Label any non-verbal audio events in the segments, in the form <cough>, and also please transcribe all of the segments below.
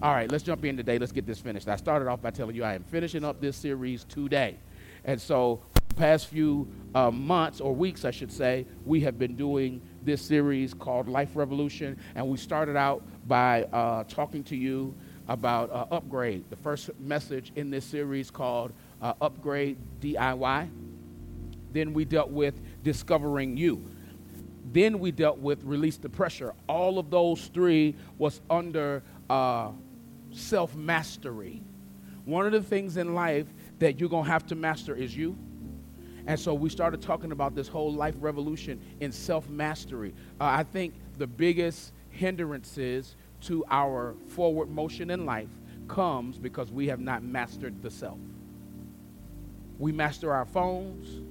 All right, let's jump in today. Let's get this finished. I started off by telling you I am finishing up this series today. And so, the past few uh, months or weeks, I should say, we have been doing this series called Life Revolution. And we started out by uh, talking to you about uh, upgrade. The first message in this series called uh, Upgrade DIY. Then we dealt with discovering you. Then we dealt with release the pressure. All of those three was under uh, self mastery. One of the things in life that you're going to have to master is you. And so we started talking about this whole life revolution in self mastery. Uh, I think the biggest hindrances to our forward motion in life comes because we have not mastered the self. We master our phones,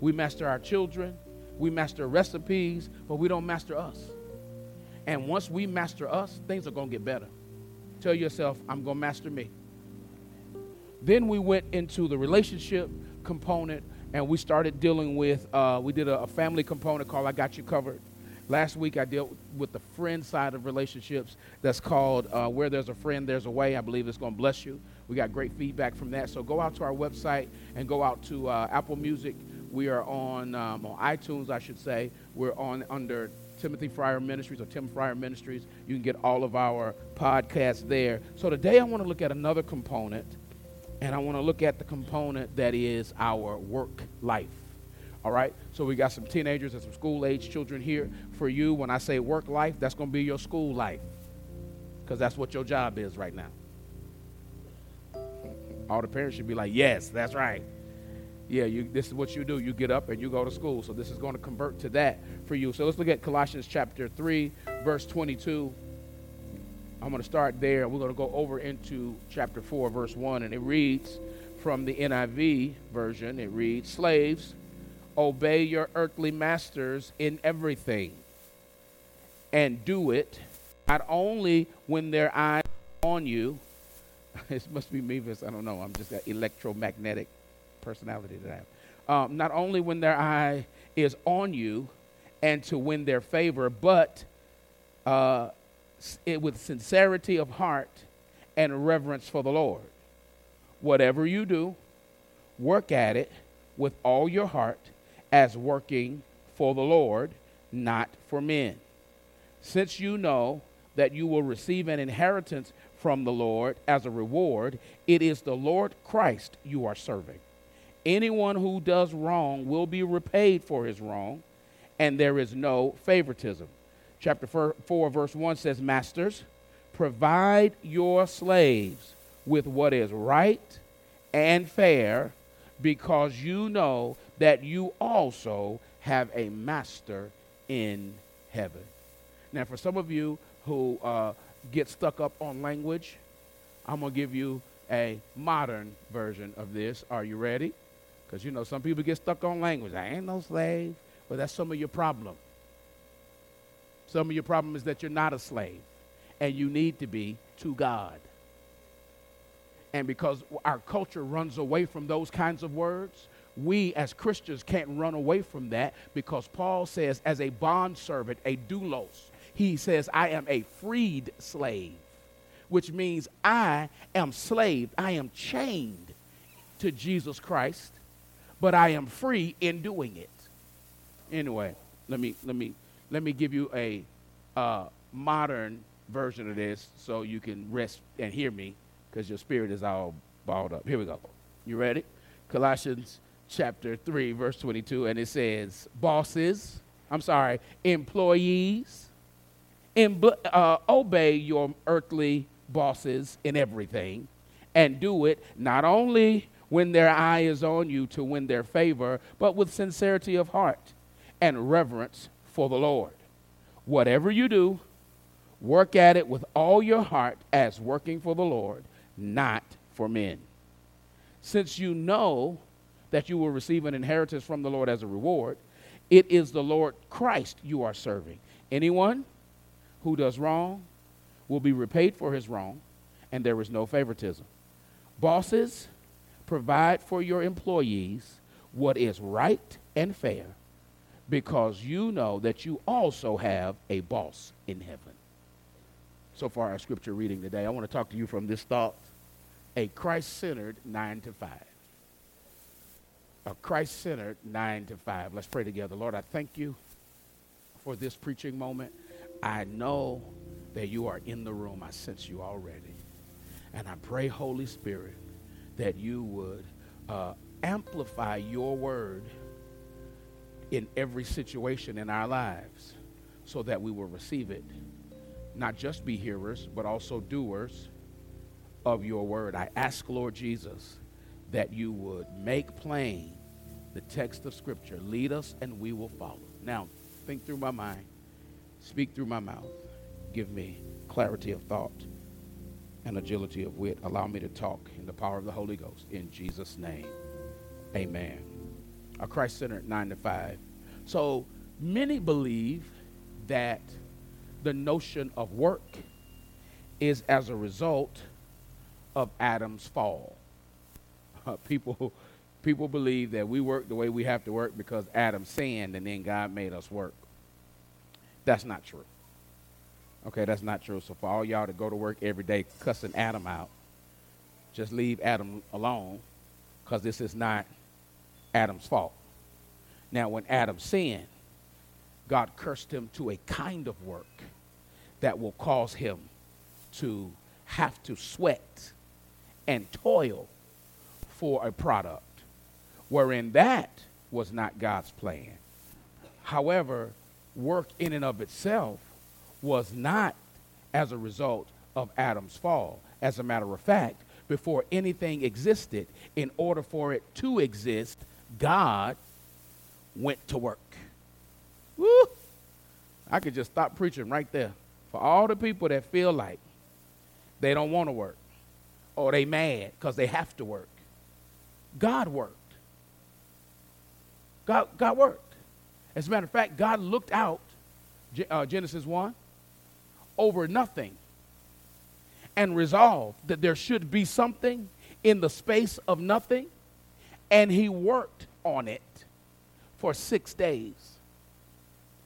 we master our children, we master recipes, but we don't master us. And once we master us, things are going to get better. Tell yourself, I'm going to master me. Then we went into the relationship component and we started dealing with, uh, we did a, a family component called I Got You Covered. Last week I dealt with the friend side of relationships that's called uh, Where There's a Friend, There's a Way. I believe it's going to bless you. We got great feedback from that. So go out to our website and go out to uh, Apple Music. We are on, um, on iTunes, I should say. We're on under Timothy Fryer Ministries or Tim Fryer Ministries. You can get all of our podcasts there. So today I want to look at another component, and I want to look at the component that is our work life. All right? So we got some teenagers and some school age children here. For you, when I say work life, that's going to be your school life because that's what your job is right now. All the parents should be like, yes, that's right. Yeah, you, this is what you do. You get up and you go to school. So this is going to convert to that for you. So let's look at Colossians chapter 3, verse 22. I'm going to start there. We're going to go over into chapter 4, verse 1. And it reads from the NIV version it reads, Slaves, obey your earthly masters in everything, and do it not only when their eyes on you. <laughs> it must be me, because I don't know. I'm just electromagnetic personality I have. Um, not only when their eye is on you and to win their favor, but uh, it, with sincerity of heart and reverence for the Lord. Whatever you do, work at it with all your heart as working for the Lord, not for men. Since you know that you will receive an inheritance from the Lord as a reward, it is the Lord Christ you are serving. Anyone who does wrong will be repaid for his wrong, and there is no favoritism. Chapter 4, verse 1 says, Masters, provide your slaves with what is right and fair, because you know that you also have a master in heaven. Now, for some of you who uh, get stuck up on language, I'm going to give you a modern version of this. Are you ready? Because, you know, some people get stuck on language. I ain't no slave. But that's some of your problem. Some of your problem is that you're not a slave, and you need to be to God. And because our culture runs away from those kinds of words, we as Christians can't run away from that because Paul says, as a bondservant, a doulos, he says, I am a freed slave, which means I am slave. I am chained to Jesus Christ, but I am free in doing it. Anyway, let me let me let me give you a uh, modern version of this so you can rest and hear me because your spirit is all balled up. Here we go. You ready? Colossians chapter 3, verse 22, and it says, Bosses, I'm sorry, employees, uh, obey your earthly bosses in everything, and do it not only when their eye is on you to win their favor, but with sincerity of heart and reverence for the Lord. Whatever you do, work at it with all your heart as working for the Lord, not for men. Since you know that you will receive an inheritance from the Lord as a reward. It is the Lord Christ you are serving. Anyone who does wrong will be repaid for his wrong, and there is no favoritism. Bosses, provide for your employees what is right and fair because you know that you also have a boss in heaven. so far our scripture reading today. I want to talk to you from this thought a Christ centered nine to five. A Christ centered nine to five. Let's pray together. Lord, I thank you for this preaching moment. I know that you are in the room. I sense you already. And I pray, Holy Spirit, that you would uh, amplify your word in every situation in our lives so that we will receive it. Not just be hearers, but also doers of your word. I ask, Lord Jesus, that you would make plain the text of Scripture. Lead us and we will follow. Now, think through my mind, speak through my mouth. Give me clarity of thought and agility of wit. Allow me to talk in the power of the Holy Ghost. In Jesus' name, amen. A Christ centered 9 to 5. So many believe that the notion of work is as a result of Adam's fall. Uh, <laughs> people, people believe that we work the way we have to work because Adam sinned and then God made us work. That's not true. Okay, that's not true. So for all y'all to go to work every day cussing Adam out, just leave Adam alone because this is not Adam's fault. Now, when Adam sinned, God cursed him to a kind of work that will cause him to have to sweat and toil for a product, wherein that was not God's plan. However, work in and of itself was not as a result of Adam's fall. As a matter of fact, before anything existed, in order for it to exist, God went to work. Woo! I could just stop preaching right there. For all the people that feel like they don't want to work or they mad because they have to work. God worked. God, God worked. As a matter of fact, God looked out, uh, Genesis 1, over nothing and resolved that there should be something in the space of nothing, and he worked on it for six days.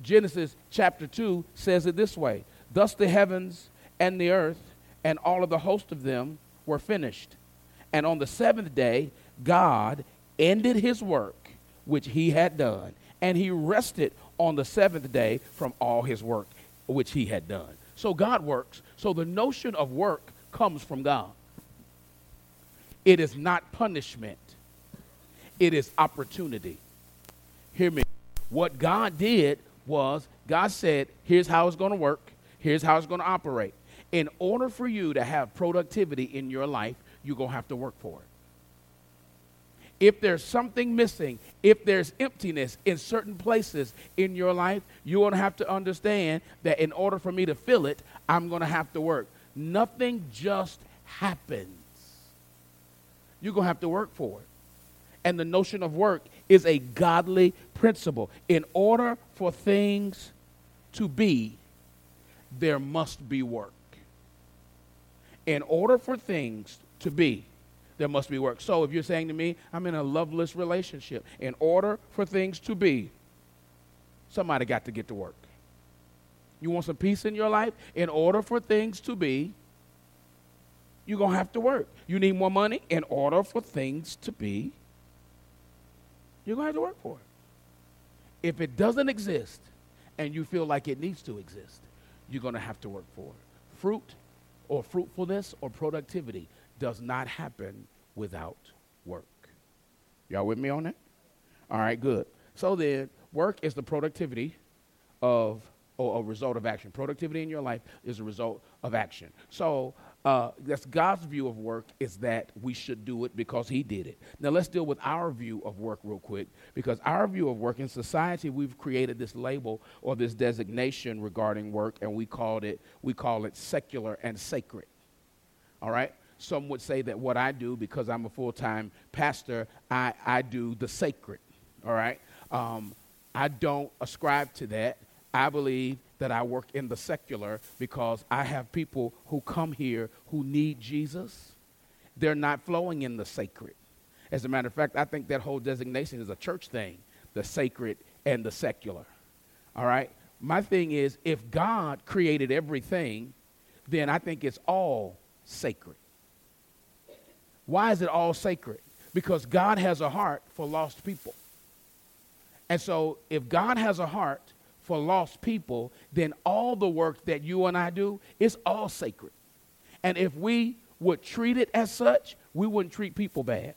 Genesis chapter 2 says it this way Thus the heavens and the earth and all of the host of them were finished. And on the seventh day, God ended his work which he had done, and he rested on the seventh day from all his work which he had done. So God works. So the notion of work comes from God. It is not punishment, it is opportunity. Hear me. What God did was, God said, here's how it's going to work, here's how it's going to operate. In order for you to have productivity in your life, you're going to have to work for it. If there's something missing, if there's emptiness in certain places in your life, you're going to have to understand that in order for me to fill it, I'm going to have to work. Nothing just happens. You're going to have to work for it. And the notion of work is a godly principle. In order for things to be, there must be work. In order for things to be, there must be work. So if you're saying to me, I'm in a loveless relationship, in order for things to be, somebody got to get to work. You want some peace in your life? In order for things to be, you're going to have to work. You need more money? In order for things to be, you're going to have to work for it. If it doesn't exist and you feel like it needs to exist, you're going to have to work for it. Fruit or fruitfulness or productivity does not happen without work. Y'all with me on that? All right, good. So then, work is the productivity of or a result of action. Productivity in your life is a result of action. So uh, that's God's view of work is that we should do it because He did it. Now let's deal with our view of work real quick because our view of work in society we've created this label or this designation regarding work and we called it we call it secular and sacred. All right. Some would say that what I do, because I'm a full time pastor, I, I do the sacred. All right? Um, I don't ascribe to that. I believe that I work in the secular because I have people who come here who need Jesus. They're not flowing in the sacred. As a matter of fact, I think that whole designation is a church thing the sacred and the secular. All right? My thing is if God created everything, then I think it's all sacred. Why is it all sacred? Because God has a heart for lost people. And so, if God has a heart for lost people, then all the work that you and I do is all sacred. And if we would treat it as such, we wouldn't treat people bad.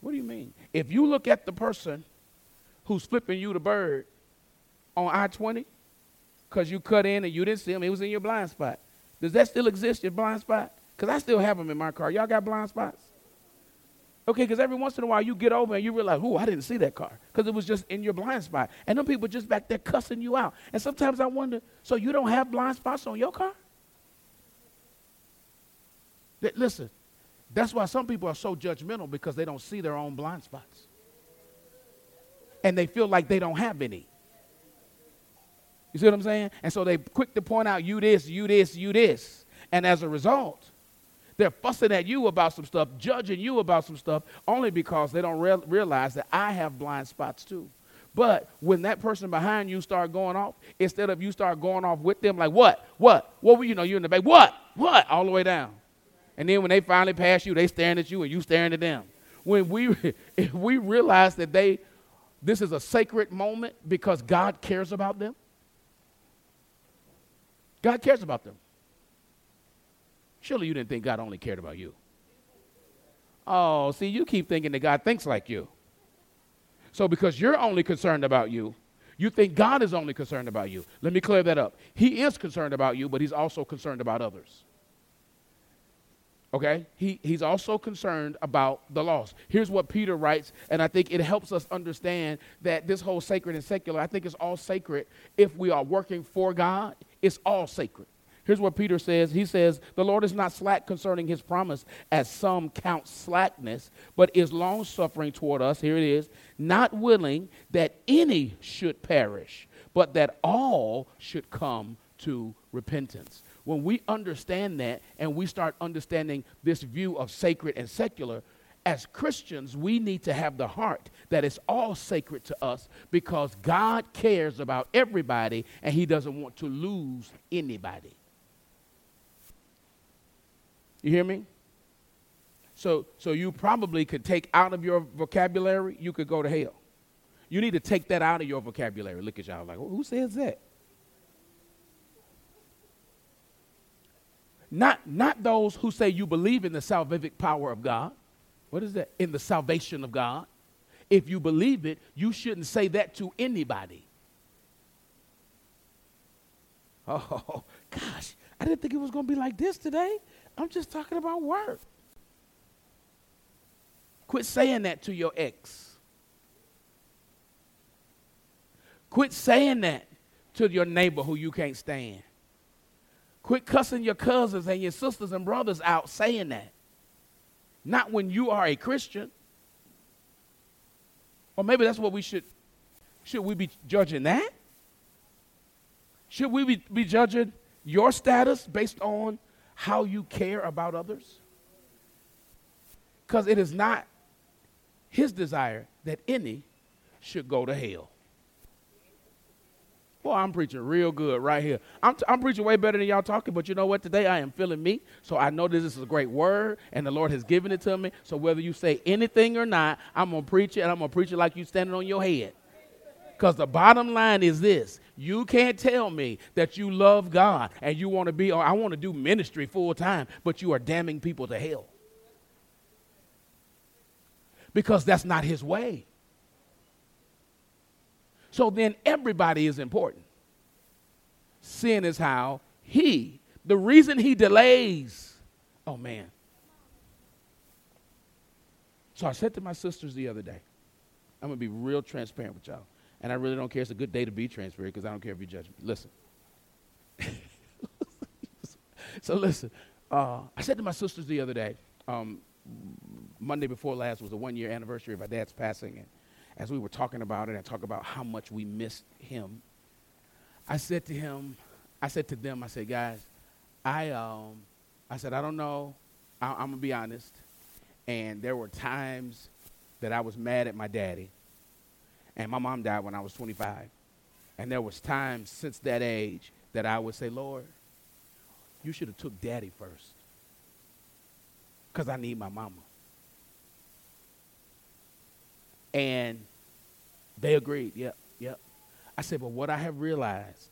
What do you mean? If you look at the person who's flipping you the bird on I 20, because you cut in and you didn't see him, he was in your blind spot. Does that still exist, your blind spot? Because I still have them in my car. Y'all got blind spots? Okay, because every once in a while you get over and you realize, oh, I didn't see that car because it was just in your blind spot. And them people just back there cussing you out. And sometimes I wonder, so you don't have blind spots on your car? listen, that's why some people are so judgmental because they don't see their own blind spots. And they feel like they don't have any. You see what I'm saying? And so they quick to point out you this, you this, you this. And as a result, they're fussing at you about some stuff, judging you about some stuff, only because they don't re- realize that I have blind spots too. But when that person behind you start going off, instead of you start going off with them, like what, what, what were you know you in the back, what, what, all the way down, and then when they finally pass you, they staring at you and you staring at them. When we, <laughs> if we realize that they, this is a sacred moment because God cares about them. God cares about them. Surely you didn't think God only cared about you. Oh, see, you keep thinking that God thinks like you. So because you're only concerned about you, you think God is only concerned about you. Let me clear that up. He is concerned about you, but he's also concerned about others. Okay? He, he's also concerned about the lost. Here's what Peter writes, and I think it helps us understand that this whole sacred and secular, I think it's all sacred if we are working for God. It's all sacred. Here's what Peter says. He says, The Lord is not slack concerning his promise, as some count slackness, but is long suffering toward us. Here it is, not willing that any should perish, but that all should come to repentance. When we understand that and we start understanding this view of sacred and secular, as Christians, we need to have the heart that is all sacred to us because God cares about everybody and He doesn't want to lose anybody. You hear me? So, so you probably could take out of your vocabulary, you could go to hell. You need to take that out of your vocabulary. Look at y'all like, who says that? Not, not those who say you believe in the salvific power of God. What is that? In the salvation of God. If you believe it, you shouldn't say that to anybody. <laughs> Oh, gosh, I didn't think it was going to be like this today. I'm just talking about work. Quit saying that to your ex. Quit saying that to your neighbor who you can't stand. Quit cussing your cousins and your sisters and brothers out saying that. Not when you are a Christian. Or maybe that's what we should should we be judging that? Should we be, be judging your status based on how you care about others? Because it is not his desire that any should go to hell. Boy, I'm preaching real good right here. I'm, t- I'm preaching way better than y'all talking, but you know what? Today I am feeling me, so I know this is a great word, and the Lord has given it to me. So whether you say anything or not, I'm going to preach it, and I'm going to preach it like you standing on your head. Because the bottom line is this you can't tell me that you love God and you want to be, or I want to do ministry full time, but you are damning people to hell. Because that's not his way. So then everybody is important. Sin is how he, the reason he delays, oh man. So I said to my sisters the other day, I'm going to be real transparent with y'all. And I really don't care. It's a good day to be transparent because I don't care if you judge me. Listen. <laughs> so listen. Uh, I said to my sisters the other day, um, Monday before last was the one year anniversary of my dad's passing. And as we were talking about it and talk about how much we missed him, I said to him, I said to them, I said, guys, I, um, I said, I don't know. I, I'm going to be honest. And there were times that I was mad at my daddy and my mom died when I was 25. And there was times since that age that I would say, Lord, You should have took daddy first. Because I need my mama. And they agreed. Yep, yep. I said, but what I have realized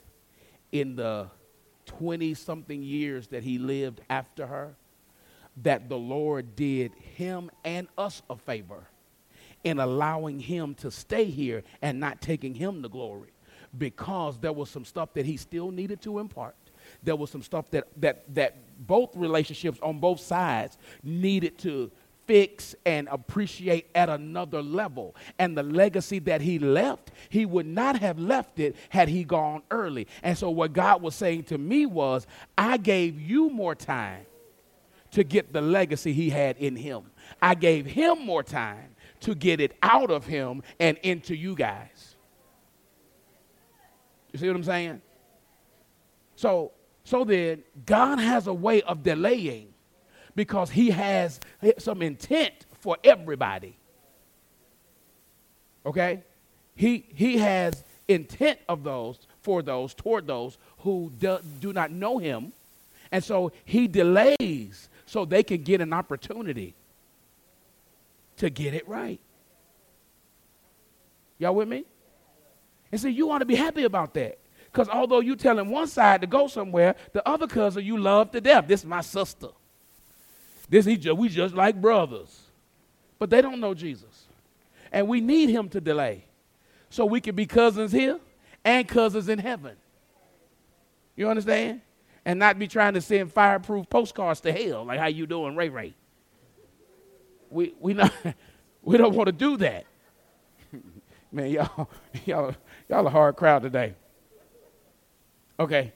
in the 20 something years that he lived after her, that the Lord did him and us a favor in allowing him to stay here and not taking him the glory because there was some stuff that he still needed to impart. There was some stuff that, that, that both relationships on both sides needed to fix and appreciate at another level. And the legacy that he left, he would not have left it had he gone early. And so, what God was saying to me was, I gave you more time to get the legacy he had in him, I gave him more time to get it out of him and into you guys. You see what I'm saying? So, so then, God has a way of delaying because he has some intent for everybody. Okay? He, he has intent of those for those toward those who do, do not know him. And so he delays so they can get an opportunity to get it right. Y'all with me? And see, you ought to be happy about that. Because although you telling one side to go somewhere, the other cousin you love to death. This is my sister. This he just, we just like brothers. But they don't know Jesus. And we need him to delay. So we can be cousins here and cousins in heaven. You understand? And not be trying to send fireproof postcards to hell, like how you doing, Ray Ray. We we not <laughs> we don't want to do that. <laughs> Man, y'all, <laughs> y'all, y'all a hard crowd today. Okay.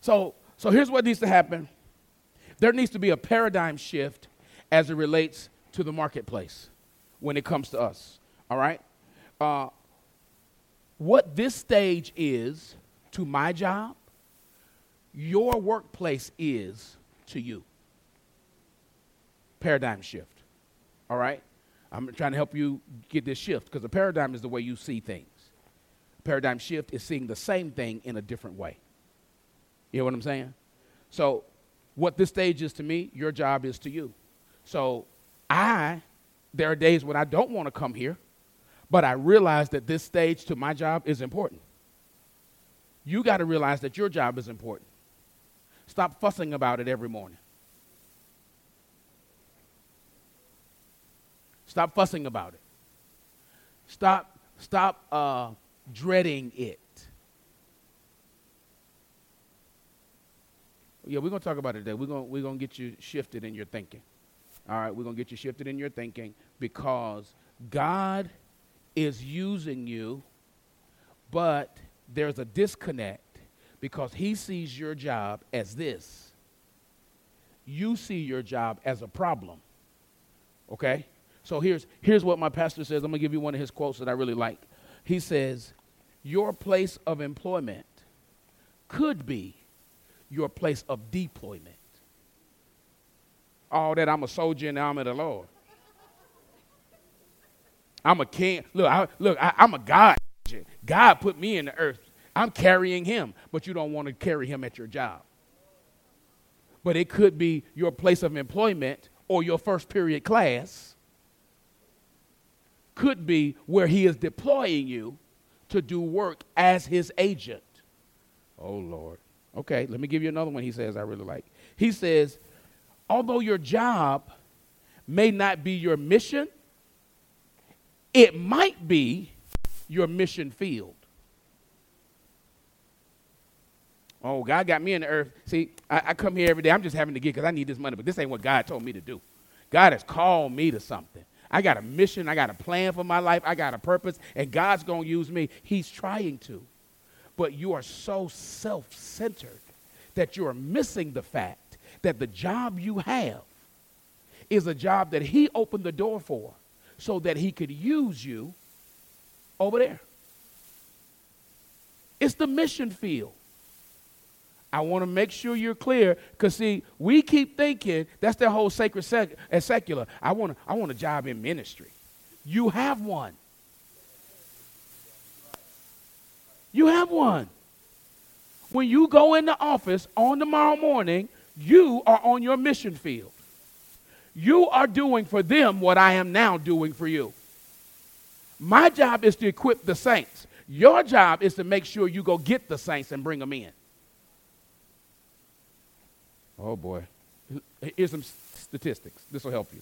So so here's what needs to happen there needs to be a paradigm shift as it relates to the marketplace when it comes to us. All right? Uh, what this stage is to my job, your workplace is to you. Paradigm shift. All right? I'm trying to help you get this shift because a paradigm is the way you see things. Paradigm shift is seeing the same thing in a different way. You know what I'm saying? So what this stage is to me, your job is to you. So I, there are days when I don't want to come here, but I realize that this stage to my job is important. You got to realize that your job is important. Stop fussing about it every morning. Stop fussing about it. Stop, stop uh, dreading it. Yeah, we're going to talk about it today. We're going we're to get you shifted in your thinking. All right, we're going to get you shifted in your thinking because God is using you, but there's a disconnect because He sees your job as this. You see your job as a problem. Okay? So here's, here's what my pastor says. I'm going to give you one of his quotes that I really like. He says, Your place of employment could be your place of deployment. All that I'm a soldier in the army of the Lord. I'm a king. Look, I, look, I, I'm a God. God put me in the earth. I'm carrying him, but you don't want to carry him at your job. But it could be your place of employment or your first period class. Could be where he is deploying you to do work as his agent. Oh, Lord. Okay, let me give you another one he says I really like. He says, although your job may not be your mission, it might be your mission field. Oh, God got me in the earth. See, I, I come here every day. I'm just having to get because I need this money, but this ain't what God told me to do. God has called me to something. I got a mission. I got a plan for my life. I got a purpose, and God's going to use me. He's trying to but you are so self centered that you are missing the fact that the job you have is a job that He opened the door for so that He could use you over there. It's the mission field. I want to make sure you're clear because, see, we keep thinking that's the whole sacred sec- and secular. I want, I want a job in ministry. You have one. You have one. When you go in the office on tomorrow morning, You are on your mission field. You are doing for them what I am now doing for you. My job is to equip the saints. Your job is to make sure you go get the saints and bring them in. Oh boy. Here's some statistics. This will help you.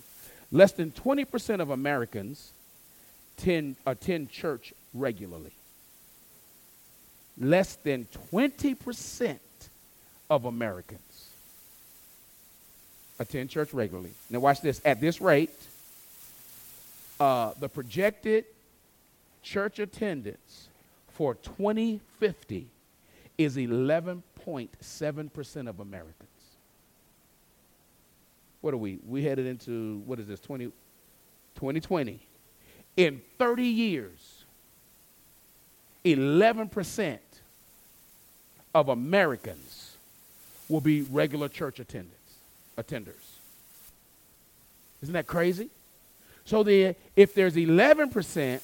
Less than 20% of Americans attend, attend church regularly. Less than 20% of Americans attend church regularly. Now, watch this. At this rate, uh, the projected church attendance for 2050 is 11.7% of Americans. What are we? We headed into, what is this, 20, 2020. In 30 years, 11% of Americans will be regular church attendance, attenders. Isn't that crazy? So then, if there's 11%,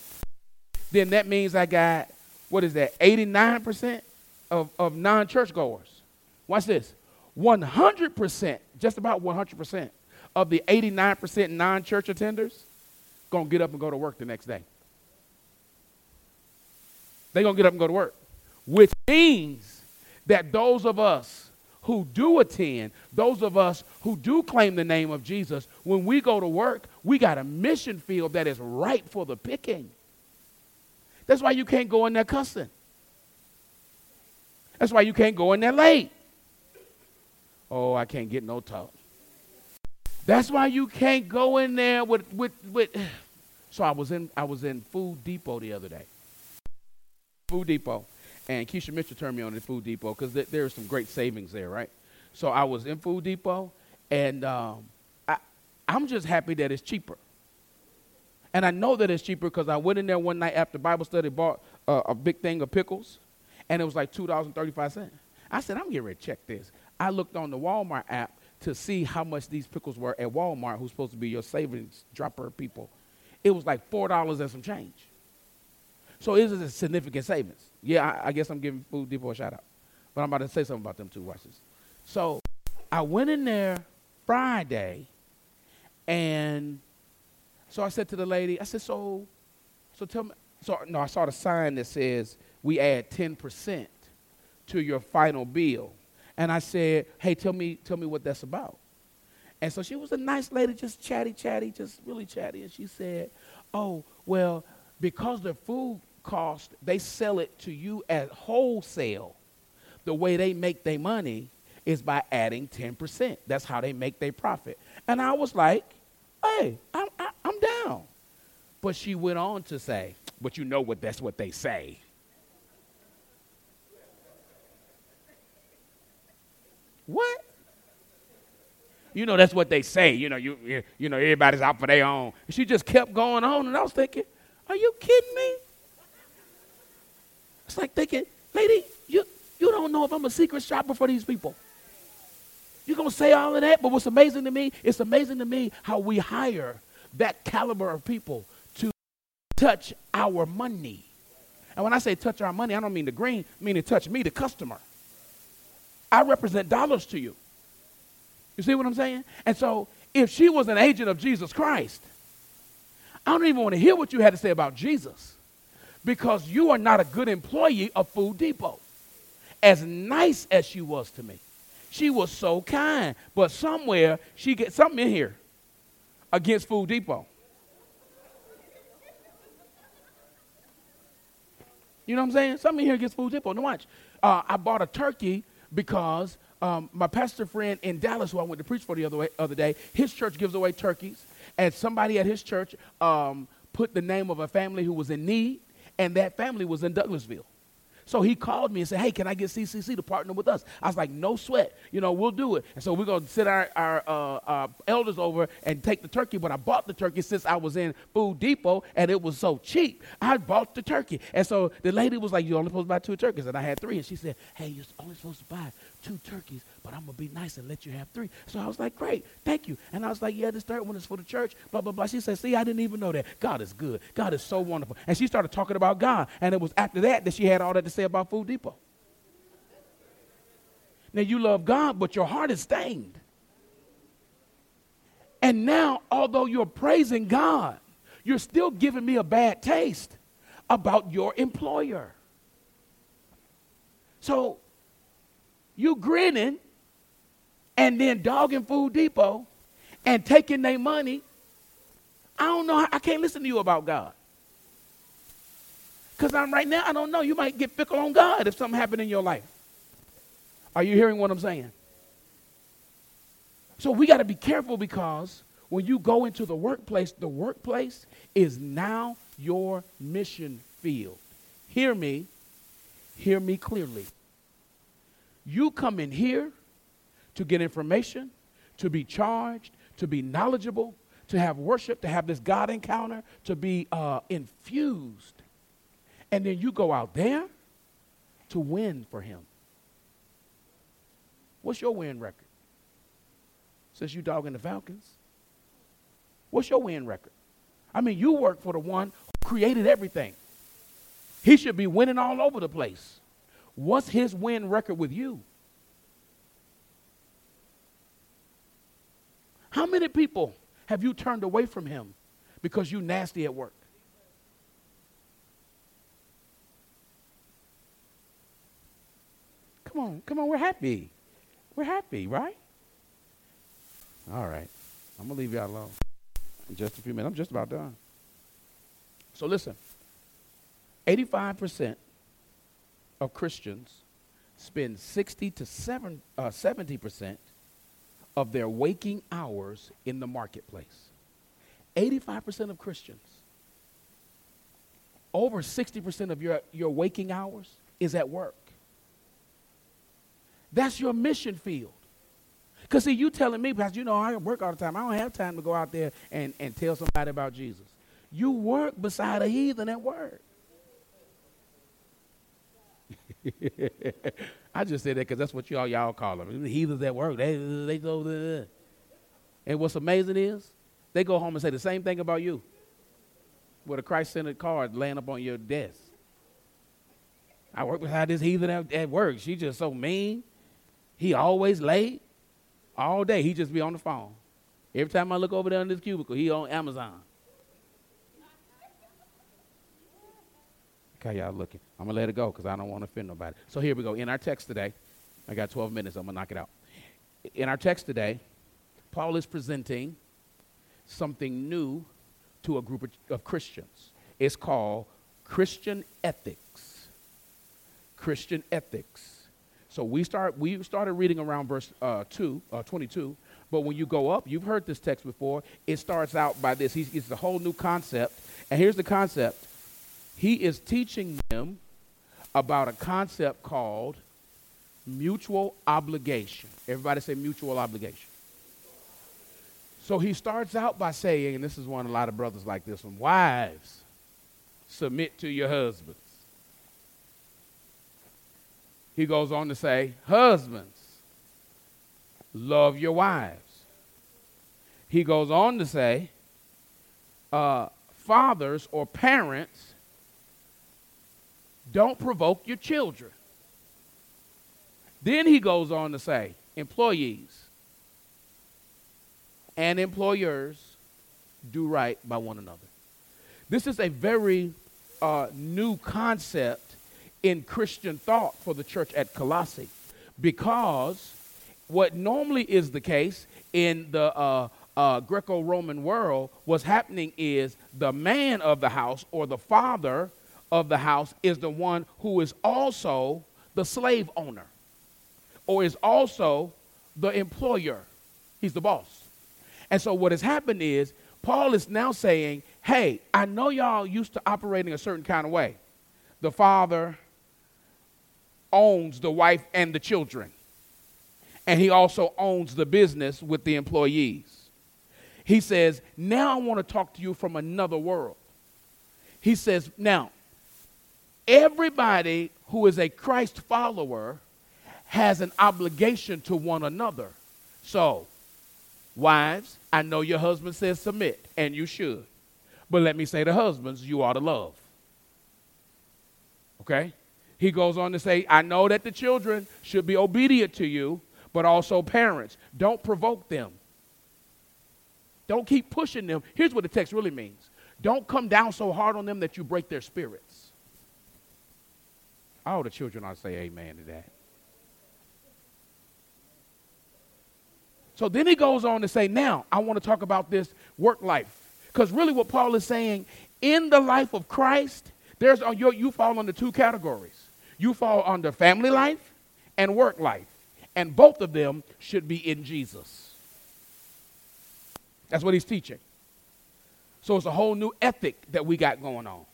then that means I got, what is that, 89% of, of non churchgoers. Watch this 100%, just about 100% of the 89% non church attenders going to get up and go to work the next day. They're going to get up and go to work, which means that those of us who do attend, those of us who do claim the name of Jesus, when we go to work, we got a mission field that is ripe for the picking. That's why you can't go in there cussing. That's why you can't go in there late. Oh, I can't get no talk. That's why you can't go in there with with with. <sighs> So I was in I was in Food Depot the other day. Food Depot, and Keisha Mitchell turned me on to Food Depot because th- there's some great savings there, right? So I was in Food Depot, and um, I I'm just happy that it's cheaper. And I know that it's cheaper because I went in there one night after Bible study, bought uh, a big thing of pickles, and it was like $2.35. I said, I'm getting ready to check this. I looked on the Walmart app to see how much these pickles were at Walmart, who's supposed to be your savings dropper people. It was like $4 and some change. So it is a significant savings. Yeah, I, I guess I'm giving Food Depot a shout out. But I'm about to say something about them too. Watch this. So I went in there Friday and so I said to the lady, I said, so, so tell me, so no, I saw the sign that says we add 10% to your final bill. And I said, hey, tell me, tell me what that's about. And so she was a nice lady, just chatty, chatty, just really chatty. And she said, oh, well, because the food cost, they sell it to you at wholesale. The way they make their money is by adding 10%. That's how they make their profit. And I was like, hey, I'm, I, I'm down. But she went on to say, but you know what that's what they say. What? You know that's what they say. You know you you know everybody's out for their own. She just kept going on, and I was thinking, are you kidding me? It's like thinking, lady, you you don't know if I'm a secret shopper for these people. You're going to say all of that, but what's amazing to me, it's amazing to me how we hire that caliber of people to touch our money. And when I say touch our money, I don't mean the green, I mean to touch me, the customer. I represent dollars to you. You see what I'm saying? And so if she was an agent of Jesus Christ, I don't even want to hear what you had to say about Jesus because you are not a good employee of Food Depot. As nice as she was to me. She was so kind. But somewhere she gets something in here against Food Depot. You know what I'm saying? Something in here against Food Depot. Now watch. Uh, I bought a turkey because um, my pastor friend in Dallas, who I went to preach for the other, way, other day, his church gives away turkeys. And somebody at his church um, put the name of a family who was in need, and that family was in Douglasville. So he called me and said, Hey, can I get CCC to partner with us? I was like, No sweat. You know, we'll do it. And so we're going to sit our, our uh, uh, elders over and take the turkey. But I bought the turkey since I was in Food Depot and it was so cheap. I bought the turkey. And so the lady was like, You're only supposed to buy two turkeys. And I had three. And she said, Hey, you're only supposed to buy two turkeys, but I'm going to be nice and let you have three. So I was like, Great, thank you. And I was like, Yeah, this third one is for the church, blah, blah, blah. She said, See, I didn't even know that. God is good. God is so wonderful. And she started talking about God. And it was after that that she had all that to say about Food Depot. Now you love God, but your heart is stained. And now, although you're praising God, you're still giving me a bad taste about your employer. So you grinning and then dogging Food Depot and taking their money. I don't know. I can't listen to you about God. Because I'm right now, I don't know. You might get fickle on God if something happened in your life. Are you hearing what I'm saying? So we got to be careful because when you go into the workplace, the workplace is now your mission field. Hear me. Hear me clearly. You come in here to get information, to be charged, to be knowledgeable, to have worship, to have this God encounter, to be uh, infused. And then you go out there to win for Him. What's your win record? Since you dogging the Falcons? What's your win record? I mean, you work for the one who created everything. He should be winning all over the place. What's his win record with you? How many people have you turned away from him because you nasty at work? Come on, come on, we're happy. We're happy, right? All right. I'm going to leave y'all alone in just a few minutes. I'm just about done. So listen 85% of Christians spend 60 to 7, uh, 70% of their waking hours in the marketplace. 85% of Christians, over 60% of your, your waking hours is at work. That's your mission field. Because, see, you telling me, because you know, I work all the time. I don't have time to go out there and, and tell somebody about Jesus. You work beside a heathen at work. <laughs> I just said that because that's what y'all y'all call them. The heathens at work. They they go. And what's amazing is they go home and say the same thing about you. With a Christ-centered card laying up on your desk. I work with how this heathen at, at work. She just so mean. He always late. All day. He just be on the phone. Every time I look over there in this cubicle, he on Amazon. Okay, y'all looking. I'm going to let it go because I don't want to offend nobody. So here we go. In our text today, I got 12 minutes. I'm going to knock it out. In our text today, Paul is presenting something new to a group of, of Christians. It's called Christian ethics. Christian ethics. So we start we started reading around verse uh, 2, uh, 22. But when you go up, you've heard this text before. It starts out by this. He's, it's a whole new concept. And here's the concept he is teaching them about a concept called mutual obligation. Everybody say mutual obligation. So he starts out by saying, and this is one a lot of brothers like this one wives, submit to your husbands. He goes on to say, husbands, love your wives. He goes on to say, uh, fathers or parents, don't provoke your children. Then he goes on to say, employees and employers do right by one another. This is a very uh, new concept in Christian thought for the church at Colossae because what normally is the case in the uh, uh, Greco Roman world, what's happening is the man of the house or the father of the house is the one who is also the slave owner or is also the employer. He's the boss. And so what has happened is Paul is now saying, hey, I know y'all used to operating a certain kind of way. The father owns the wife and the children, and he also owns the business with the employees. He says, now I want to talk to you from another world. He says, now, everybody who is a Christ follower has an obligation to one another. So, wives, I know your husband says submit, and you should. But let me say to husbands, you ought to love. Okay? He goes on to say, I know that the children should be obedient to you, but also parents. Don't provoke them. Don't keep pushing them. Here's what the text really means don't come down so hard on them that you break their spirits. All the children ought to say amen to that. So then he goes on to say, Now, I want to talk about this work life. Because really, what Paul is saying, in the life of Christ, there's uh, you fall under two categories. You fall under family life and work life. And both of them should be in Jesus. That's what he's teaching. So it's a whole new ethic that we got going on.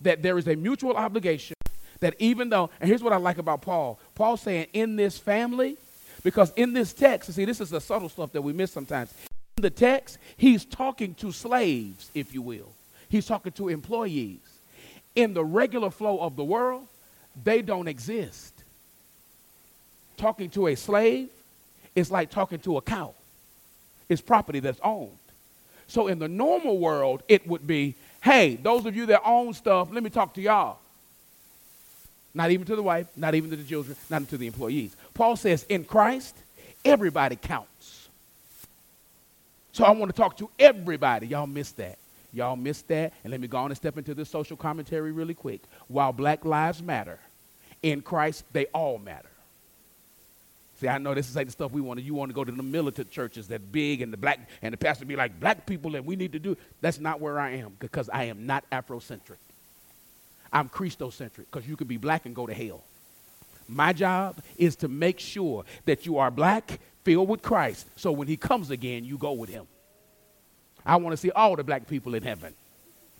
That there is a mutual obligation that even though, and here's what I like about Paul Paul saying, in this family, because in this text, you see, this is the subtle stuff that we miss sometimes. In the text, he's talking to slaves, if you will, he's talking to employees. In the regular flow of the world, they don't exist. Talking to a slave is like talking to a cow, it's property that's owned. So in the normal world, it would be hey, those of you that own stuff, let me talk to y'all. Not even to the wife, not even to the children, not even to the employees. Paul says, in Christ, everybody counts. So I want to talk to everybody. Y'all missed that. Y'all missed that. And let me go on and step into this social commentary really quick. While black lives matter, in Christ, they all matter. See, I know this is like the stuff we want to. You want to go to the militant churches that big and the black and the pastor be like black people and we need to do. That's not where I am because I am not Afrocentric. I'm Christocentric because you can be black and go to hell. My job is to make sure that you are black, filled with Christ, so when he comes again, you go with him. I want to see all the black people in heaven.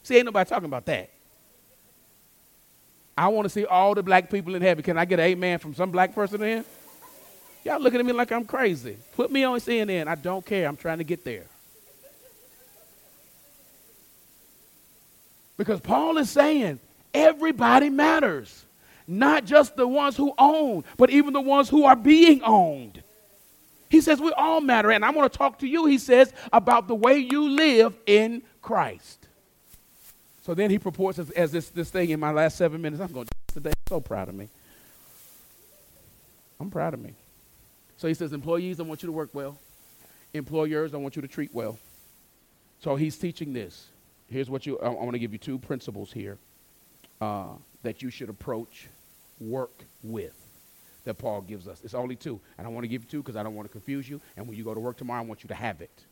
See, ain't nobody talking about that. I want to see all the black people in heaven. Can I get an amen from some black person in? Y'all looking at me like I'm crazy. Put me on CNN. I don't care. I'm trying to get there. Because Paul is saying everybody matters. Not just the ones who own, but even the ones who are being owned. He says we all matter. And I want to talk to you, he says, about the way you live in Christ. So then he purports as, as this, this thing in my last seven minutes. I'm going to today. So proud of me. I'm proud of me. So he says, employees, I want you to work well. Employers, I want you to treat well. So he's teaching this. Here's what you, I, I want to give you two principles here uh, that you should approach work with that Paul gives us. It's only two. And I want to give you two because I don't want to confuse you. And when you go to work tomorrow, I want you to have it.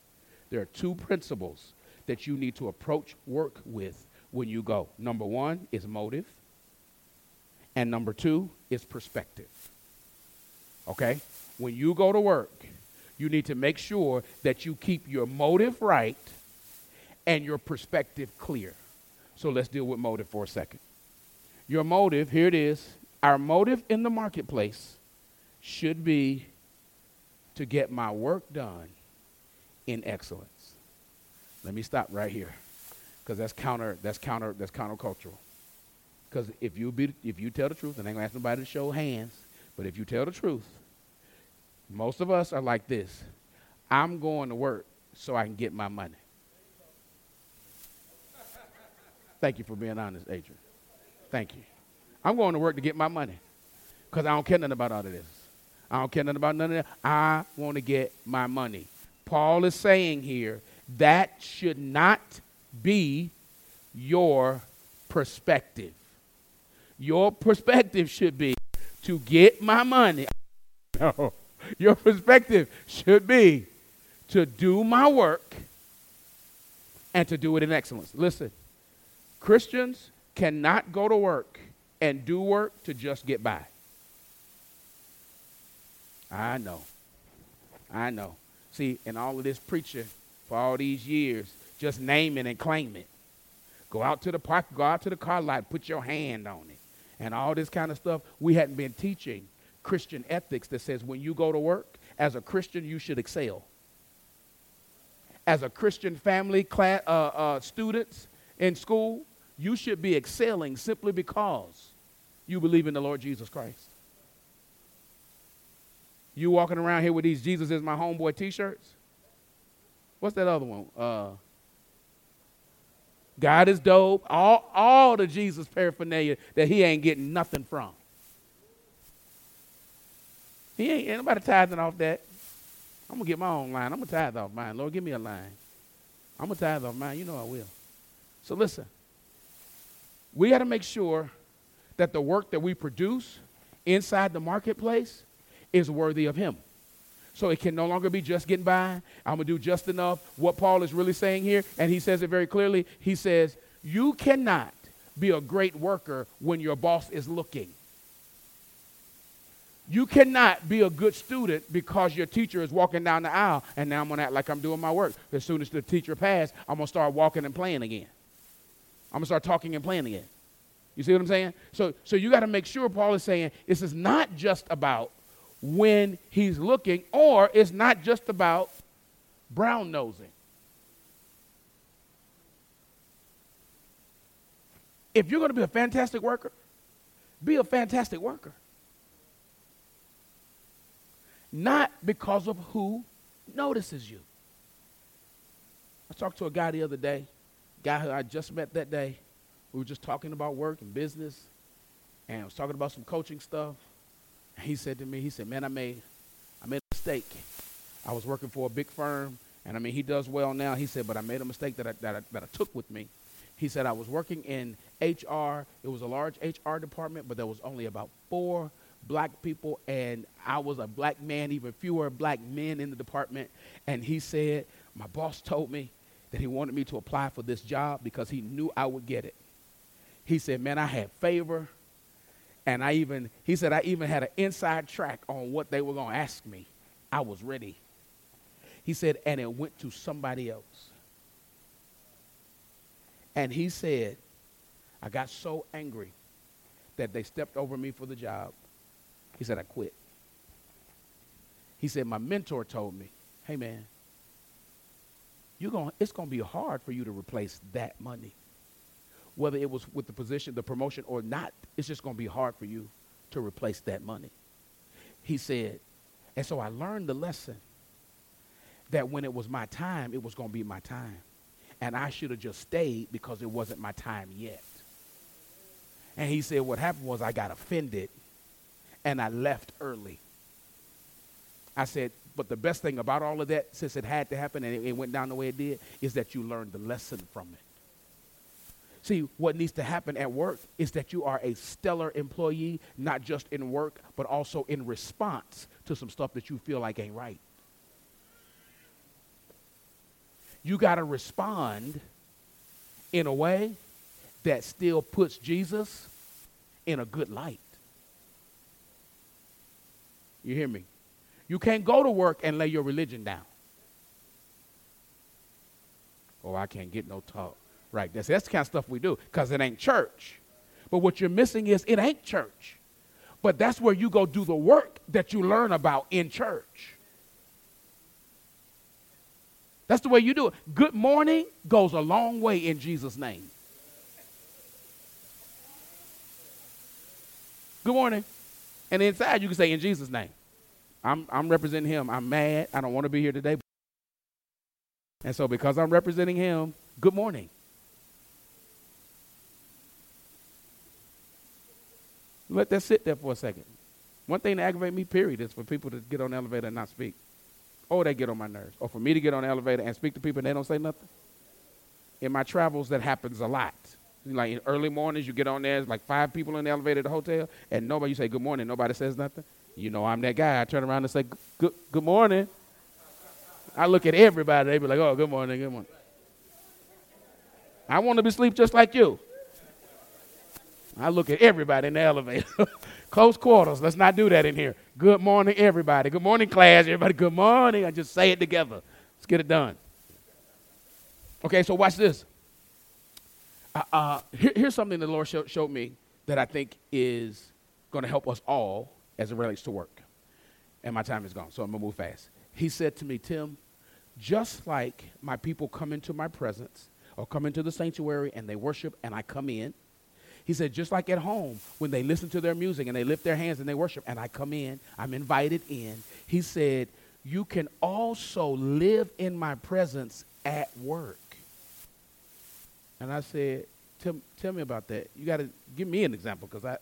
There are two principles that you need to approach work with when you go. Number one is motive, and number two is perspective. Okay? When you go to work, you need to make sure that you keep your motive right and your perspective clear. So let's deal with motive for a second. Your motive, here it is. Our motive in the marketplace should be to get my work done in excellence. Let me stop right here because that's counter that's counter that's countercultural. Because if you be if you tell the truth, and I ain't gonna ask nobody to show hands, but if you tell the truth, most of us are like this. I'm going to work so I can get my money. Thank you for being honest, Adrian. Thank you. I'm going to work to get my money because I don't care nothing about all of this. I don't care nothing about none of that. I want to get my money. Paul is saying here that should not be your perspective. Your perspective should be to get my money. <laughs> No. Your perspective should be to do my work and to do it in excellence. Listen, Christians cannot go to work and do work to just get by. I know. I know. See, in all of this preaching for all these years, just name it and claim it. Go out to the park, go out to the car lot, put your hand on it. And all this kind of stuff. We hadn't been teaching Christian ethics that says when you go to work, as a Christian, you should excel. As a Christian family, class, uh, uh, students in school, you should be excelling simply because you believe in the Lord Jesus Christ. You walking around here with these Jesus is my homeboy t shirts? What's that other one? Uh, God is dope. All, all the Jesus paraphernalia that he ain't getting nothing from. He ain't, ain't nobody tithing off that. I'm gonna get my own line. I'm gonna tithe off mine. Lord, give me a line. I'm gonna tithe off mine. You know I will. So listen, we got to make sure that the work that we produce inside the marketplace is worthy of Him. So it can no longer be just getting by. I'm going to do just enough. What Paul is really saying here, and he says it very clearly, he says, You cannot be a great worker when your boss is looking. You cannot be a good student because your teacher is walking down the aisle and now I'm going to act like I'm doing my work. As soon as the teacher passed, I'm going to start walking and playing again. I'm to start talking and playing again. You see what I'm saying? So, so you got to make sure Paul is saying this is not just about when he's looking, or it's not just about brown nosing. If you're going to be a fantastic worker, be a fantastic worker. Not because of who notices you. I talked to a guy the other day, guy who I just met that day. We were just talking about work and business, and I was talking about some coaching stuff he said to me, he said, man, I made, I made a mistake. I was working for a big firm, and I mean, he does well now. He said, but I made a mistake that I, that I, that I took with me. He said, I was working in HR. It was a large HR department, but there was only about four black people, and I was a black man, even fewer black men in the department. And he said, my boss told me that he wanted me to apply for this job because he knew I would get it. He said, man, I had favor. And I even, he said, I even had an inside track on what they were going to ask me. I was ready. He said, and it went to somebody else. And he said, I got so angry that they stepped over me for the job. He said, I quit. He said, my mentor told me, hey man, you're going it's going to be hard for you to replace that money whether it was with the position, the promotion, or not, it's just going to be hard for you to replace that money. He said, and so I learned the lesson that when it was my time, it was going to be my time. And I should have just stayed because it wasn't my time yet. And he said, what happened was I got offended and I left early. I said, but the best thing about all of that, since it had to happen and it, it went down the way it did, is that you learned the lesson from it. See, what needs to happen at work is that you are a stellar employee, not just in work, but also in response to some stuff that you feel like ain't right. You got to respond in a way that still puts Jesus in a good light. You hear me? You can't go to work and lay your religion down. Oh, I can't get no talk right there. that's the kind of stuff we do because it ain't church. But what you're missing is it ain't church. But that's where you go do the work that you learn about in church. That's the way you do it. Good morning goes a long way in Jesus' name. Good morning. And inside you can say in Jesus' name. I'm, I'm representing him. I'm mad. I don't want to be here today. And so because I'm representing him, good morning. Let that sit there for a second. One thing that aggravates me, period, is for people to get on the elevator and not speak. Or they get on my nerves. Or for me to get on the elevator and speak to people and they don't say nothing. In my travels, that happens a lot. Like in early mornings, you get on there, there's like five people in the elevator at the hotel, and nobody, you say good morning, nobody says nothing. You know I'm that guy. I turn around and say, good, good morning. I look at everybody, they be like, oh, good morning, good morning. I want to be asleep just like you. I look at everybody in the elevator. <laughs> Close quarters. Let's not do that in here. Good morning, everybody. Good morning, class. Everybody, good morning. I just say it together. Let's get it done. Okay, so watch this. Uh, uh, here, here's something the Lord show, showed me that I think is going to help us all as it relates to work. And my time is gone, so I'm going to move fast. He said to me, Tim, just like my people come into my presence or come into the sanctuary and they worship and I come in, he said, just like at home, when they listen to their music and they lift their hands and they worship, and I come in, I'm invited in. He said, you can also live in my presence at work. And I said, tell, tell me about that. You got to give me an example because I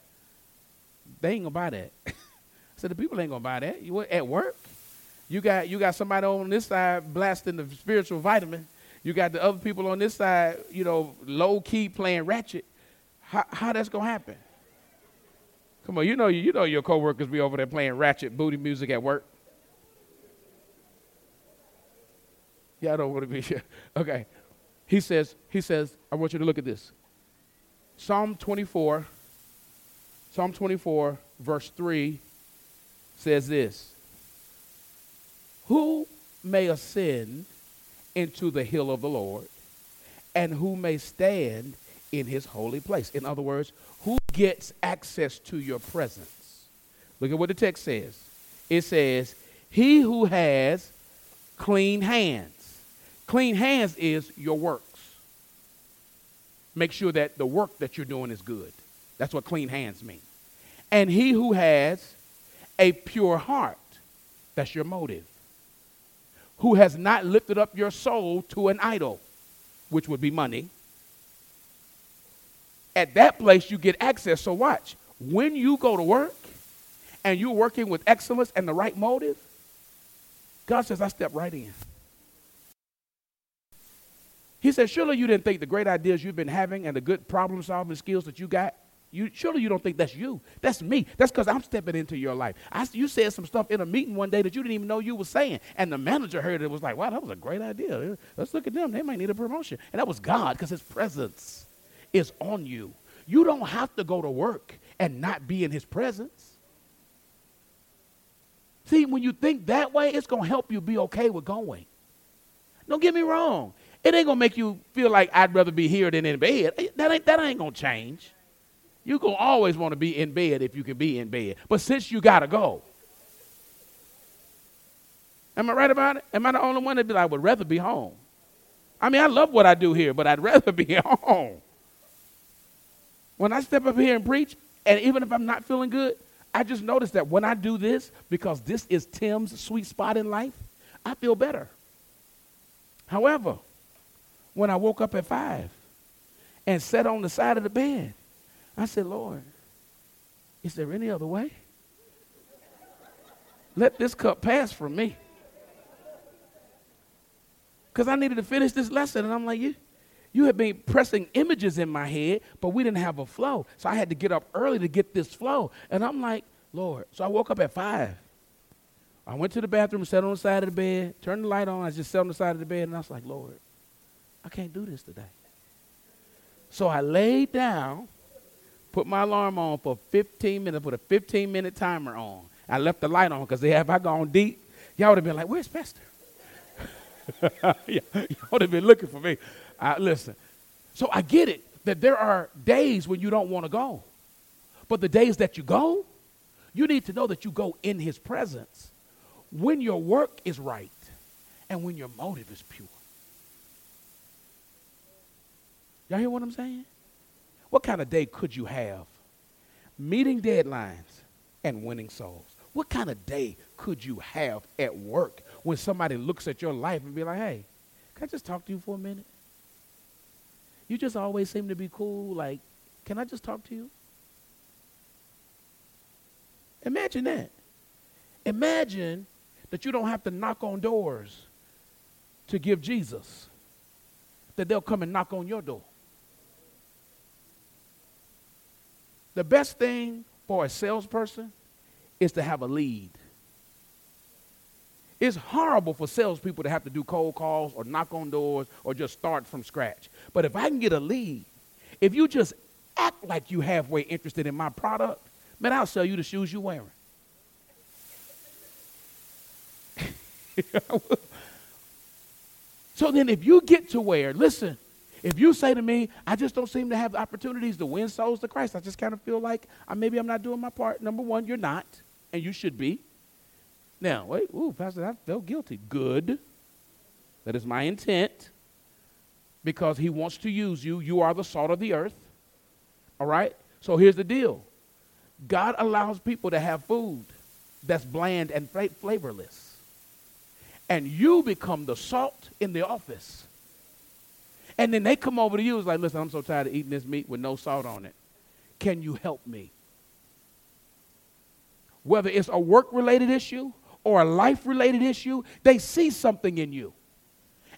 they ain't gonna buy that. <laughs> I said the people ain't gonna buy that. You at work, you got you got somebody on this side blasting the spiritual vitamin. You got the other people on this side, you know, low key playing ratchet. How, how that's gonna happen? Come on, you know you know your coworkers be over there playing ratchet booty music at work. Yeah, I don't want to be <laughs> here. Okay. He says, he says, I want you to look at this. Psalm 24, Psalm 24, verse 3 says this Who may ascend into the hill of the Lord, and who may stand in his holy place? In other words, who gets access to your presence? Look at what the text says. It says, He who has clean hands. Clean hands is your works. Make sure that the work that you're doing is good. That's what clean hands mean. And he who has a pure heart, that's your motive, who has not lifted up your soul to an idol, which would be money. At that place, you get access. So, watch. When you go to work and you're working with excellence and the right motive, God says, I step right in. He says, Surely you didn't think the great ideas you've been having and the good problem solving skills that you got you, surely you don't think that's you. That's me. That's because I'm stepping into your life. I, you said some stuff in a meeting one day that you didn't even know you were saying. And the manager heard it was like, wow, that was a great idea. Let's look at them. They might need a promotion. And that was God because his presence is on you. You don't have to go to work and not be in his presence. See, when you think that way, it's to help you be okay with going. Don't get me wrong. It ain't to make you feel like I'd rather be here than in bed. That ain't, that ain't to change. You're going to always want to be in bed if you can be in bed. But since you got to go, am I right about it? Am I the only one that be like, would rather be home? I mean, I love what I do here, but I'd <laughs> rather be home. When I step up here and preach, and even if I'm not feeling good, I just notice that when I do this, because this is Tim's sweet spot in life, I feel better. However, when I woke up at five and sat on the side of the bed I said, Lord, is there any other way? Let this cup pass from me. Because I needed to finish this lesson. And I'm like, you, you have been pressing images in my head, but we didn't have a flow. So I had to get up early to get this flow. And I'm like, Lord. So I woke up at five. I went to the bathroom, sat on the side of the bed, turned the light on. I just sat on the side of the bed, and I was like, Lord, I can't do this today. So I laid down put my alarm on for 15 minutes, put a 15 minute timer on. I left the light on because if I gone deep, y'all would have been like, where's Pastor? <laughs> y'all would have been looking for me. I, listen, so I get it that there are days when you don't want to go. But the days that you go, you need to know that you go in his presence when your work is right and when your motive is pure. Y'all hear what I'm saying? What kind of day could you have? Meeting deadlines and winning souls. What kind of day could you have at work when somebody looks at your life and be like, hey, can I just talk to you for a minute? You just always seem to be cool. Like, can I just talk to you? Imagine that. Imagine that you don't have to knock on doors to give Jesus, that they'll come and knock on your door. The best thing for a salesperson is to have a lead. It's horrible for salespeople to have to do cold calls or knock on doors or just start from scratch. But if I can get a lead, if you just act like you halfway interested in my product, man, I'll sell you the shoes you're wearing. <laughs> so then if you get to where, listen, if you say to me, I just don't seem to have opportunities to win souls to Christ, I just kind of feel like I, maybe I'm not doing my part. Number one, you're not, and you should be. Now, wait, ooh, Pastor, I felt guilty. Good. That is my intent because he wants to use you. You are the salt of the earth. All right? So here's the deal God allows people to have food that's bland and flavorless. And you become the salt in the office And then they come over to you, it's like, listen, I'm so tired of eating this meat with no salt on it. Can you help me? Whether it's a work related issue or a life related issue, they see something in you.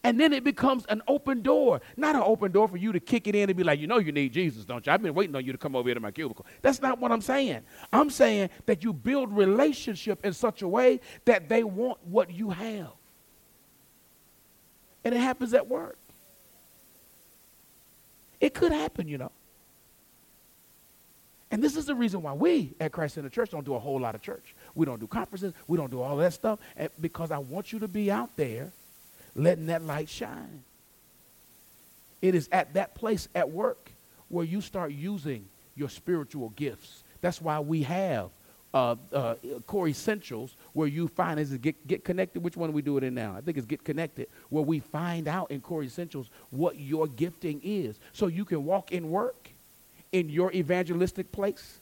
And then it becomes an open door, not an open door for you to kick it in and be like, you know, you need Jesus, don't you? I've been waiting on you to come over here to my cubicle. That's not what I'm saying. I'm saying that you build relationship in such a way that they want what you have. And it happens at work. It could happen, you know. And this is the reason why we at Christ Center Church don't do a whole lot of church. We don't do conferences. We don't do all that stuff because I want you to be out there letting that light shine. It is at that place at work where you start using your spiritual gifts. That's why we have uh, uh, core essentials where you find is get, get connected. Which one do we do it in now? I think it's get connected where we find out in core essentials what your gifting is. So you can walk in work in your evangelistic place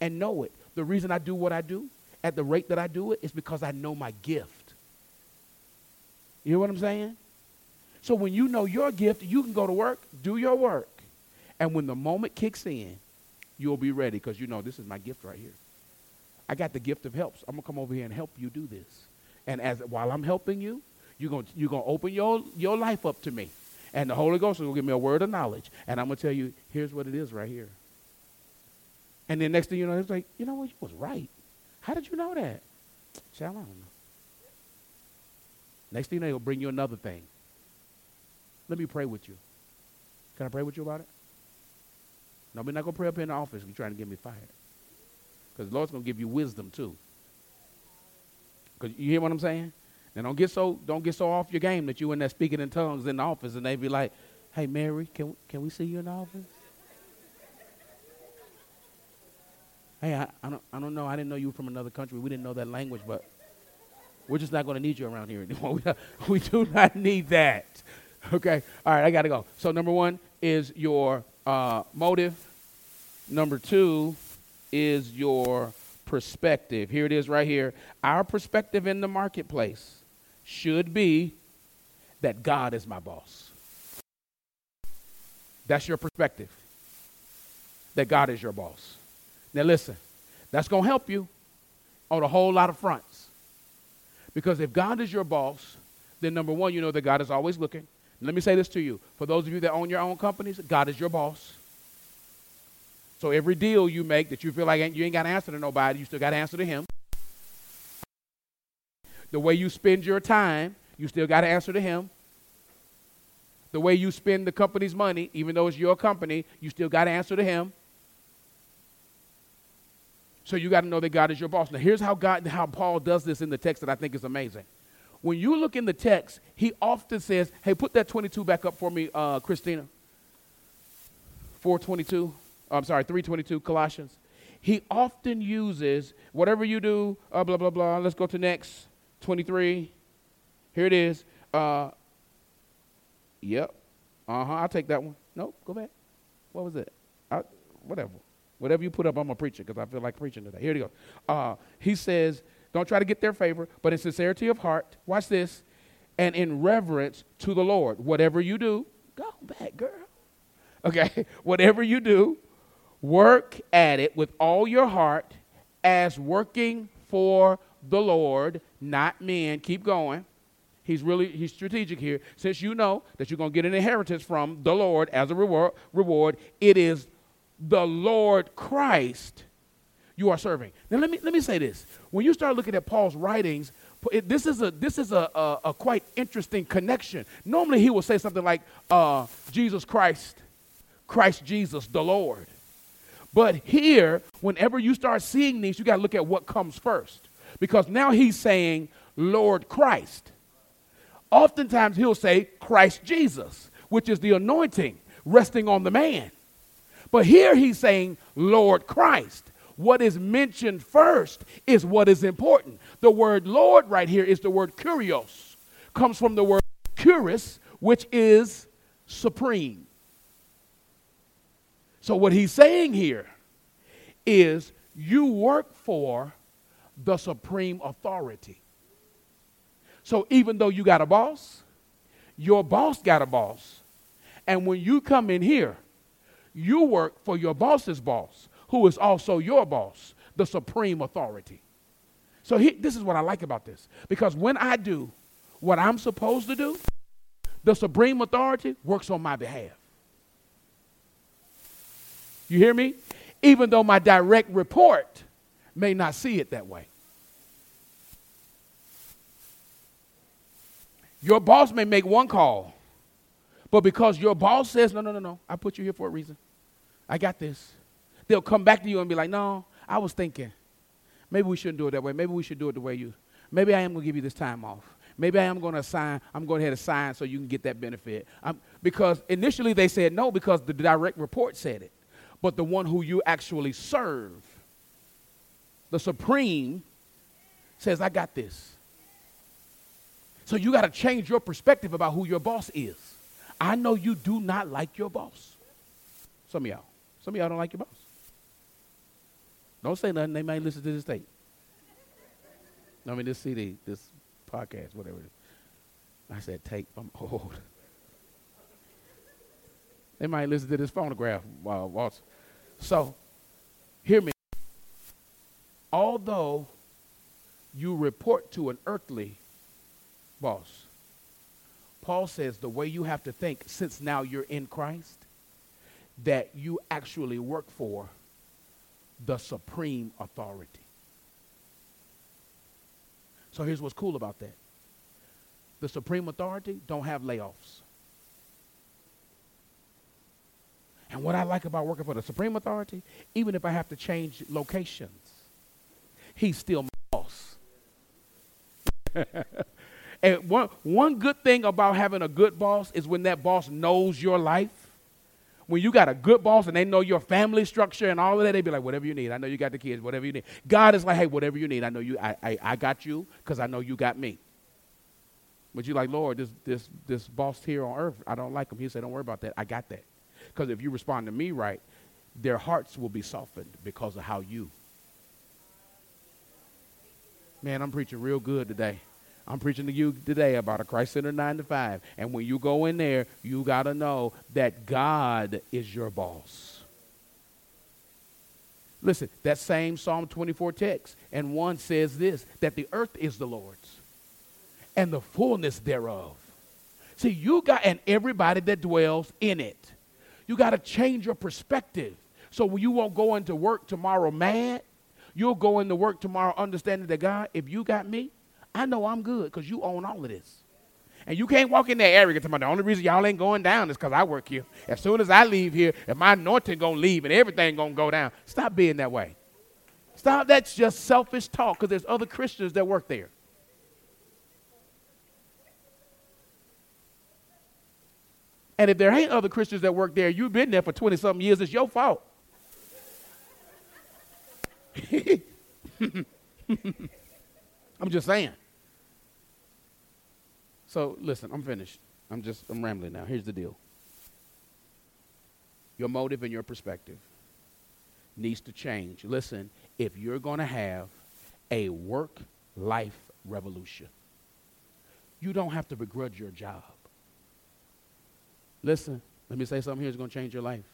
and know it. The reason I do what I do at the rate that I do it is because I know my gift. You know what I'm saying? So when you know your gift, you can go to work, do your work. And when the moment kicks in, you'll be ready because you know this is my gift right here. I got the gift of helps. I'm gonna come over here and help you do this. And as while I'm helping you, you're gonna you're gonna open your your life up to me. And the Holy Ghost is going to give me a word of knowledge. And I'm gonna tell you, here's what it is right here. And then next thing you know, it's like, you know what, you was right. How did you know that? Shall I don't know. Next thing you know, he'll bring you another thing. Let me pray with you. Can I pray with you about it? No, we're not going to pray up in the office. You're trying to get me fired. Because the Lord's going to give you wisdom too. Because you hear what I'm saying? Now don't get so don't get so off your game that you in there speaking in tongues in the office and they be like, "Hey Mary, can can we see you in the office?" hey, I, I don't I don't know. I didn't know you were from another country. We didn't know that language, but we're just not going to need you around here anymore. <laughs> We, we do not need that. Okay? All right, I got to go. So, number one is your uh, motive. Number two is your perspective. Here it is right here. Our perspective in the marketplace should be that God is my boss. That's your perspective. That God is your boss. Now, listen, that's going to help you on a whole lot of fronts. Because if God is your boss, then number one, you know that God is always looking. Let me say this to you. For those of you that own your own companies, God is your boss. So every deal you make that you feel like you ain't got to answer to nobody, you still got to answer to Him. The way you spend your time, you still got to answer to Him. The way you spend the company's money, even though it's your company, you still got to answer to Him. So you got to know that God is your boss. Now, here's how God, how Paul does this in the text that I think is amazing. When you look in the text, he often says, "Hey, put that 22 back up for me, uh, Christina." 422. I'm sorry, 322 Colossians. He often uses whatever you do. Uh, blah blah blah. Let's go to next 23. Here it is. Uh, yep. Uh huh. I'll take that one. Nope. Go back. What was it? I, whatever. Whatever you put up, I'm a preacher because I feel like preaching today. Here you go. Uh, he says, don't try to get their favor, but in sincerity of heart, watch this, and in reverence to the Lord. Whatever you do, go back, girl. <laughs> Okay? <laughs> Whatever you do, work at it with all your heart as working for the Lord, not men. Keep going. He's really he's strategic here. Since you know that you're going to get an inheritance from the Lord as a reward, reward, it is the Lord Christ you are serving. Now let me let me say this. When you start looking at Paul's writings, it, this is a this is a, a, a, quite interesting connection. Normally he will say something like uh, Jesus Christ, Christ Jesus, the Lord. But here, whenever you start seeing these, you got to look at what comes first, because now he's saying Lord Christ. Oftentimes he'll say Christ Jesus, which is the anointing resting on the man. But here he's saying, Lord Christ. What is mentioned first is what is important. The word Lord right here is the word kurios, comes from the word kuris, which is supreme. So what he's saying here is you work for the supreme authority. So even though you got a boss, your boss got a boss, And when you come in here, you work for your boss's boss, who is also your boss, the supreme authority. So he, this is what I like about this. Because when I do what I'm supposed to do, the supreme authority works on my behalf. You hear me? Even though my direct report may not see it that way. Your boss may make one call, but because your boss says, no, no, no, no, I put you here for a reason. I got this. They'll come back to you and be like, no, I was thinking. Maybe we shouldn't do it that way. Maybe we should do it the way you. Maybe I am going to give you this time off. Maybe I am going to assign, I'm going have to sign so you can get that benefit. Um, because initially they said no because the direct report said it. But the one who you actually serve, the supreme, says, I got this. So you got to change your perspective about who your boss is. I know you do not like your boss. Some of y'all. Some of y'all don't like your boss. Don't say nothing. They might listen to this tape. I mean, this CD, this podcast, whatever it is. I said tape. I'm old. <laughs> They might listen to this phonograph while waltz. So, hear me. Although you report to an earthly boss, Paul says the way you have to think, since now you're in Christ, that you actually work for the supreme authority. So here's what's cool about that. The supreme authority don't have layoffs. And what I like about working for the supreme authority, even if I have to change locations, he's still my boss. <laughs> and one, one good thing about having a good boss is when that boss knows your life when you got a good boss and they know your family structure and all of that, they be like, whatever you need. I know you got the kids, whatever you need. God is like, hey, whatever you need. I know you, I, I, I got you because I know you got me. But you like, Lord, this, this, this boss here on earth, I don't like him. He said, don't worry about that. I got that. Because if you respond to me right, their hearts will be softened because of how you. Man, I'm preaching real good today. I'm preaching to you today about a Christ Center 9 to 5. And when you go in there, you got to know that God is your boss. Listen, that same Psalm 24 text, and one says this that the earth is the Lord's and the fullness thereof. See, you got, and everybody that dwells in it. You got to change your perspective. So you won't go into work tomorrow mad. You'll go into work tomorrow understanding that God, if you got me, I know I'm good because you own all of this. And you can't walk in area to. The only reason y'all ain't going down is because I work here. As soon as I leave here, if my anointing gonna leave and everything gonna go down. Stop being that way. Stop. That's just selfish talk because there's other Christians that work there. And if there ain't other Christians that work there, you've been there for 20 something years, it's your fault. <laughs> I'm just saying. So listen, I'm finished. I'm just I'm rambling now. Here's the deal. Your motive and your perspective needs to change. Listen, if you're going to have a work life revolution, you don't have to begrudge your job. Listen, let me say something here that's going to change your life.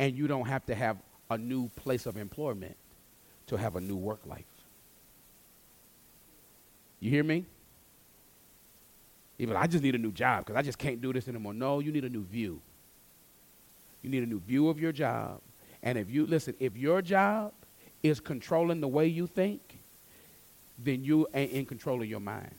And you don't have to have a new place of employment to have a new work life. You hear me? Even I just need a new job because I just can't do this anymore. No, you need a new view. You need a new view of your job. And if you listen, if your job is controlling the way you think, then you ain't in control of your mind.